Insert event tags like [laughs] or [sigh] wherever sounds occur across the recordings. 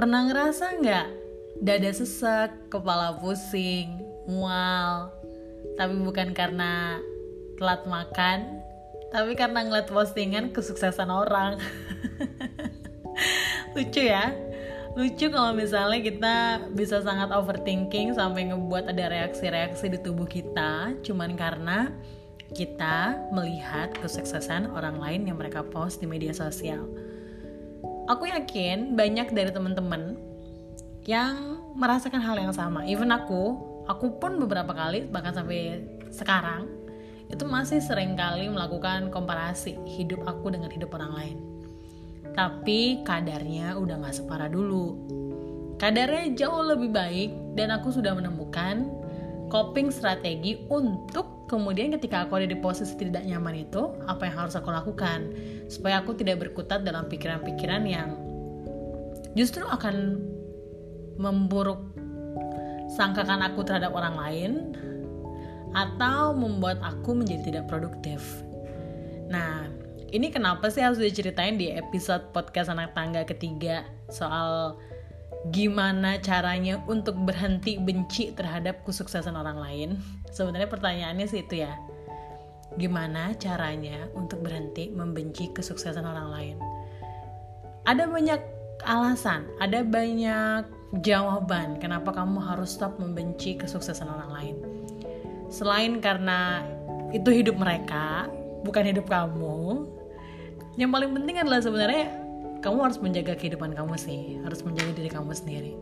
Pernah ngerasa nggak dada sesek, kepala pusing, mual, tapi bukan karena telat makan, tapi karena ngeliat postingan kesuksesan orang. [laughs] Lucu ya? Lucu kalau misalnya kita bisa sangat overthinking sampai ngebuat ada reaksi-reaksi di tubuh kita cuman karena kita melihat kesuksesan orang lain yang mereka post di media sosial aku yakin banyak dari teman-teman yang merasakan hal yang sama. Even aku aku pun beberapa kali bahkan sampai sekarang itu masih sering kali melakukan komparasi hidup aku dengan hidup orang lain. Tapi kadarnya udah gak separah dulu. Kadarnya jauh lebih baik dan aku sudah menemukan coping strategi untuk kemudian ketika aku ada di posisi tidak nyaman itu apa yang harus aku lakukan supaya aku tidak berkutat dalam pikiran-pikiran yang justru akan memburuk sangkakan aku terhadap orang lain atau membuat aku menjadi tidak produktif. Nah, ini kenapa sih harus diceritain di episode podcast anak tangga ketiga soal gimana caranya untuk berhenti benci terhadap kesuksesan orang lain? Sebenarnya pertanyaannya sih itu ya. Gimana caranya untuk berhenti membenci kesuksesan orang lain? Ada banyak alasan, ada banyak jawaban kenapa kamu harus stop membenci kesuksesan orang lain. Selain karena itu hidup mereka, bukan hidup kamu. Yang paling penting adalah sebenarnya kamu harus menjaga kehidupan kamu sih. Harus menjaga diri kamu sendiri.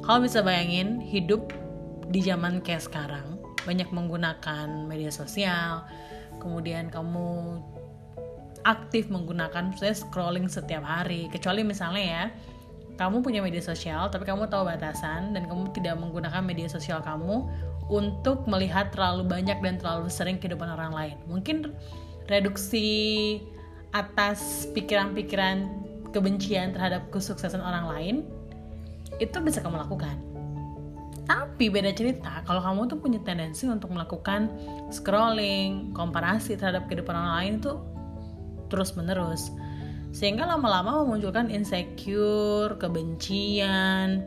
Kalau bisa bayangin hidup di zaman kayak sekarang banyak menggunakan media sosial kemudian kamu aktif menggunakan saya scrolling setiap hari kecuali misalnya ya kamu punya media sosial tapi kamu tahu batasan dan kamu tidak menggunakan media sosial kamu untuk melihat terlalu banyak dan terlalu sering kehidupan orang lain. Mungkin reduksi atas pikiran-pikiran kebencian terhadap kesuksesan orang lain itu bisa kamu lakukan tapi beda cerita kalau kamu tuh punya tendensi untuk melakukan scrolling komparasi terhadap kehidupan orang lain itu terus menerus sehingga lama-lama memunculkan insecure, kebencian,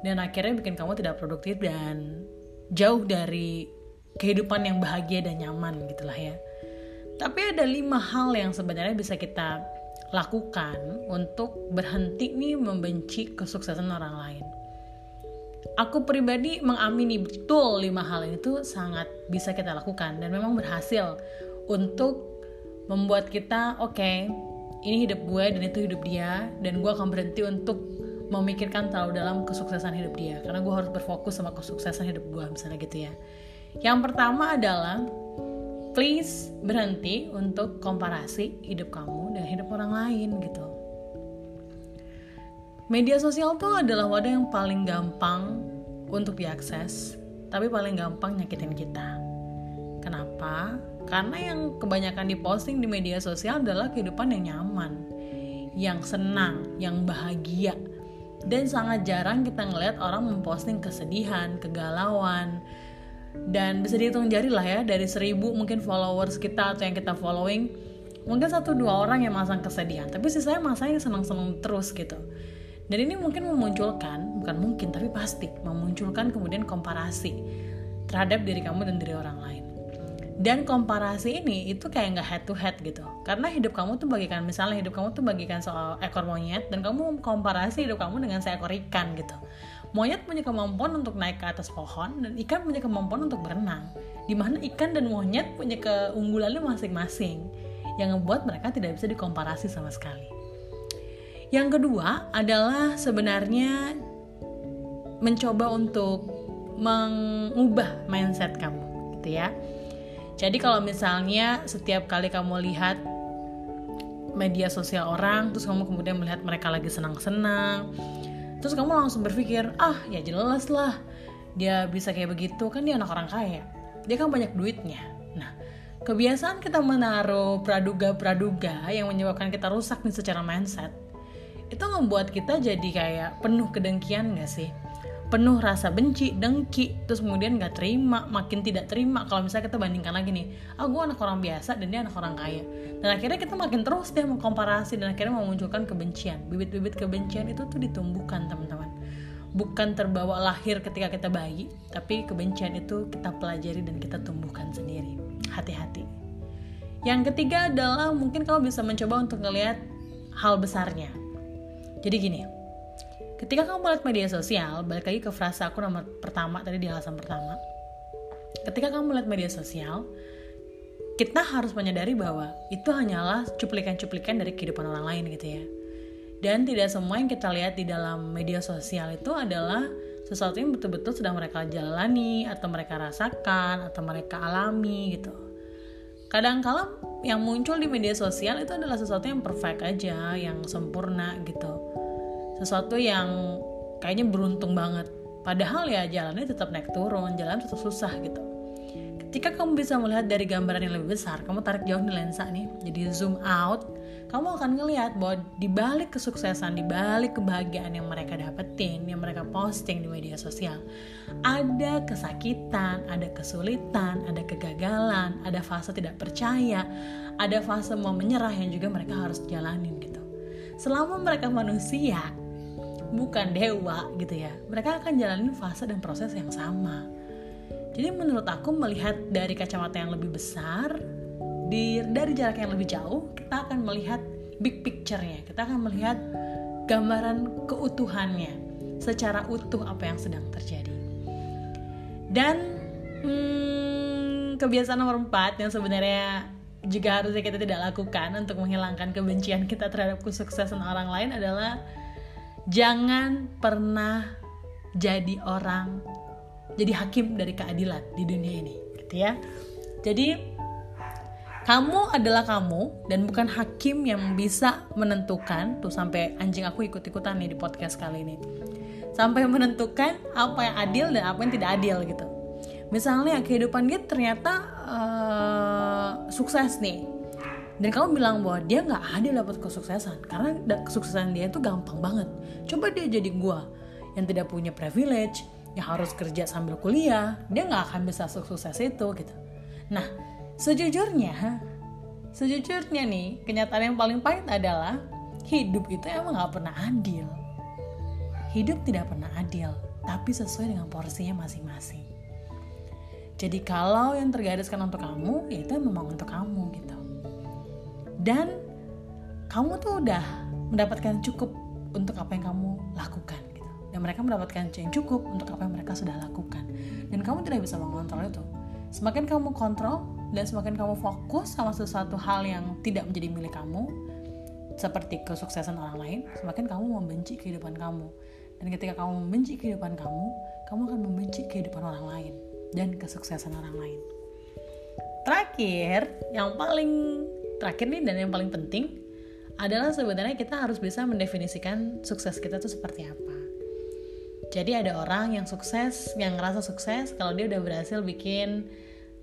dan akhirnya bikin kamu tidak produktif dan jauh dari kehidupan yang bahagia dan nyaman gitulah ya. Tapi ada lima hal yang sebenarnya bisa kita lakukan untuk berhenti nih membenci kesuksesan orang lain. Aku pribadi mengamini betul lima hal itu sangat bisa kita lakukan dan memang berhasil untuk membuat kita oke okay, ini hidup gue dan itu hidup dia dan gue akan berhenti untuk memikirkan terlalu dalam kesuksesan hidup dia karena gue harus berfokus sama kesuksesan hidup gue misalnya gitu ya. Yang pertama adalah please berhenti untuk komparasi hidup kamu dengan hidup orang lain gitu. Media sosial tuh adalah wadah yang paling gampang untuk diakses, tapi paling gampang nyakitin kita. Kenapa? Karena yang kebanyakan diposting di media sosial adalah kehidupan yang nyaman, yang senang, yang bahagia. Dan sangat jarang kita ngeliat orang memposting kesedihan, kegalauan, dan bisa dihitung jari lah ya dari seribu mungkin followers kita atau yang kita following mungkin satu dua orang yang masang kesedihan. Tapi sisanya masanya senang-senang terus gitu. Dan ini mungkin memunculkan bukan mungkin tapi pasti memunculkan kemudian komparasi terhadap diri kamu dan diri orang lain. Dan komparasi ini itu kayak nggak head to head gitu. Karena hidup kamu tuh bagikan misalnya hidup kamu tuh bagikan soal ekor monyet dan kamu komparasi hidup kamu dengan seekor ikan gitu Monyet punya kemampuan untuk naik ke atas pohon dan ikan punya kemampuan untuk berenang. Di mana ikan dan monyet punya keunggulannya masing-masing yang ngebuat mereka tidak bisa dikomparasi sama sekali. Yang kedua adalah sebenarnya mencoba untuk mengubah mindset kamu, gitu ya. Jadi kalau misalnya setiap kali kamu lihat media sosial orang, terus kamu kemudian melihat mereka lagi senang-senang, terus kamu langsung berpikir ah ya jelas lah dia bisa kayak begitu kan dia anak orang kaya. Dia kan banyak duitnya. Nah kebiasaan kita menaruh praduga-praduga yang menyebabkan kita rusak nih secara mindset itu membuat kita jadi kayak penuh kedengkian gak sih penuh rasa benci, dengki, terus kemudian nggak terima, makin tidak terima. Kalau misalnya kita bandingkan lagi nih, ah gue anak orang biasa dan dia anak orang kaya. Dan akhirnya kita makin terus deh mengkomparasi dan akhirnya memunculkan kebencian. Bibit-bibit kebencian itu tuh ditumbuhkan teman-teman. Bukan terbawa lahir ketika kita bayi, tapi kebencian itu kita pelajari dan kita tumbuhkan sendiri. Hati-hati. Yang ketiga adalah mungkin kamu bisa mencoba untuk ngelihat hal besarnya. Jadi gini, ketika kamu melihat media sosial balik lagi ke frasa aku nomor pertama tadi di alasan pertama. Ketika kamu melihat media sosial kita harus menyadari bahwa itu hanyalah cuplikan-cuplikan dari kehidupan orang lain gitu ya. Dan tidak semua yang kita lihat di dalam media sosial itu adalah sesuatu yang betul-betul sedang mereka jalani atau mereka rasakan atau mereka alami gitu. Kadang-kala yang muncul di media sosial itu adalah sesuatu yang perfect aja yang sempurna gitu sesuatu yang kayaknya beruntung banget. Padahal ya jalannya tetap naik turun jalan tetap susah gitu. Ketika kamu bisa melihat dari gambaran yang lebih besar kamu tarik jauh nih lensa nih jadi zoom out kamu akan ngelihat bahwa di balik kesuksesan di balik kebahagiaan yang mereka dapetin yang mereka posting di media sosial ada kesakitan ada kesulitan ada kegagalan ada fase tidak percaya ada fase mau menyerah yang juga mereka harus jalanin gitu. Selama mereka manusia bukan dewa gitu ya. Mereka akan jalanin fase dan proses yang sama. Jadi menurut aku melihat dari kacamata yang lebih besar di dari jarak yang lebih jauh kita akan melihat big picture-nya. Kita akan melihat gambaran keutuhannya secara utuh apa yang sedang terjadi. Dan hmm, kebiasaan nomor 4 yang sebenarnya juga harusnya kita tidak lakukan untuk menghilangkan kebencian kita terhadap kesuksesan orang lain adalah jangan pernah jadi orang jadi hakim dari keadilan di dunia ini gitu ya. Jadi kamu adalah kamu dan bukan hakim yang bisa menentukan tuh sampai anjing aku ikut-ikutan nih di podcast kali ini sampai menentukan apa yang adil dan apa yang tidak adil gitu. Misalnya kehidupan dia ternyata uh, sukses nih dan kamu bilang bahwa dia nggak adil dapat kesuksesan karena kesuksesan dia itu gampang banget. Coba dia jadi gua yang tidak punya privilege yang harus kerja sambil kuliah dia nggak akan bisa sukses itu gitu. Nah sejujurnya sejujurnya nih kenyataan yang paling pahit adalah hidup itu emang nggak pernah adil. Hidup tidak pernah adil tapi sesuai dengan porsinya masing-masing. Jadi kalau yang tergariskan untuk kamu ya itu memang untuk kamu gitu dan kamu tuh udah mendapatkan cukup untuk apa yang kamu lakukan gitu. Dan mereka mendapatkan yang cukup untuk apa yang mereka sudah lakukan. Dan kamu tidak bisa mengontrol itu. Semakin kamu kontrol dan semakin kamu fokus sama sesuatu hal yang tidak menjadi milik kamu seperti kesuksesan orang lain semakin kamu membenci kehidupan kamu. Dan ketika kamu membenci kehidupan kamu kamu akan membenci kehidupan orang lain dan kesuksesan orang lain. Terakhir yang paling terakhir nih dan yang paling penting adalah sebenarnya kita harus bisa mendefinisikan sukses kita tuh seperti apa. Jadi ada orang yang sukses, yang ngerasa sukses kalau dia udah berhasil bikin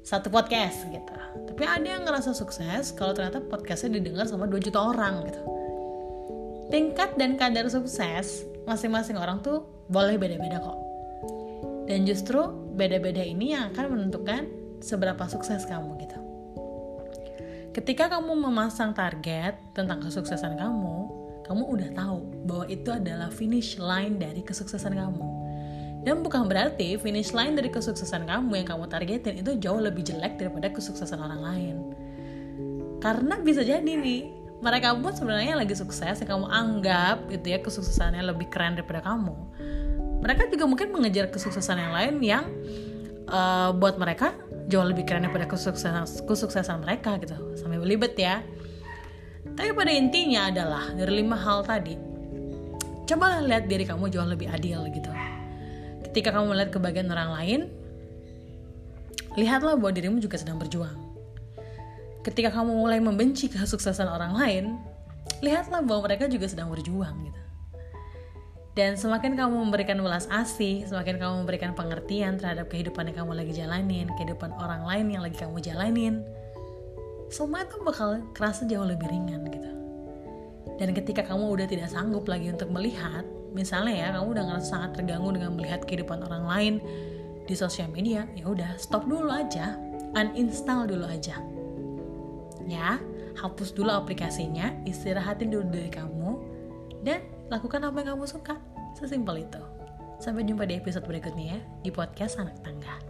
satu podcast gitu. Tapi ada yang ngerasa sukses kalau ternyata podcastnya didengar sama 2 juta orang gitu. Tingkat dan kadar sukses masing-masing orang tuh boleh beda-beda kok. Dan justru beda-beda ini yang akan menentukan seberapa sukses kamu gitu. Ketika kamu memasang target tentang kesuksesan kamu, kamu udah tahu bahwa itu adalah finish line dari kesuksesan kamu. Dan bukan berarti finish line dari kesuksesan kamu yang kamu targetin itu jauh lebih jelek daripada kesuksesan orang lain. Karena bisa jadi nih, mereka pun sebenarnya lagi sukses yang kamu anggap gitu ya kesuksesannya lebih keren daripada kamu. Mereka juga mungkin mengejar kesuksesan yang lain yang uh, buat mereka jauh lebih keren daripada kesuksesan kesuksesan mereka gitu. Sampai belibet ya. Tapi pada intinya adalah dari lima hal tadi coba lihat diri kamu jauh lebih adil gitu. Ketika kamu melihat kebahagiaan orang lain lihatlah bahwa dirimu juga sedang berjuang. Ketika kamu mulai membenci kesuksesan orang lain lihatlah bahwa mereka juga sedang berjuang gitu dan semakin kamu memberikan welas asih, semakin kamu memberikan pengertian terhadap kehidupan yang kamu lagi jalanin, kehidupan orang lain yang lagi kamu jalanin, semua itu bakal kerasa jauh lebih ringan gitu. Dan ketika kamu udah tidak sanggup lagi untuk melihat misalnya ya kamu udah ngerasa sangat terganggu dengan melihat kehidupan orang lain di sosial media ya udah stop dulu aja uninstall dulu aja ya hapus dulu aplikasinya istirahatin dulu dari kamu dan lakukan apa yang kamu suka. Sesimpel itu. Sampai jumpa di episode berikutnya ya di podcast anak tangga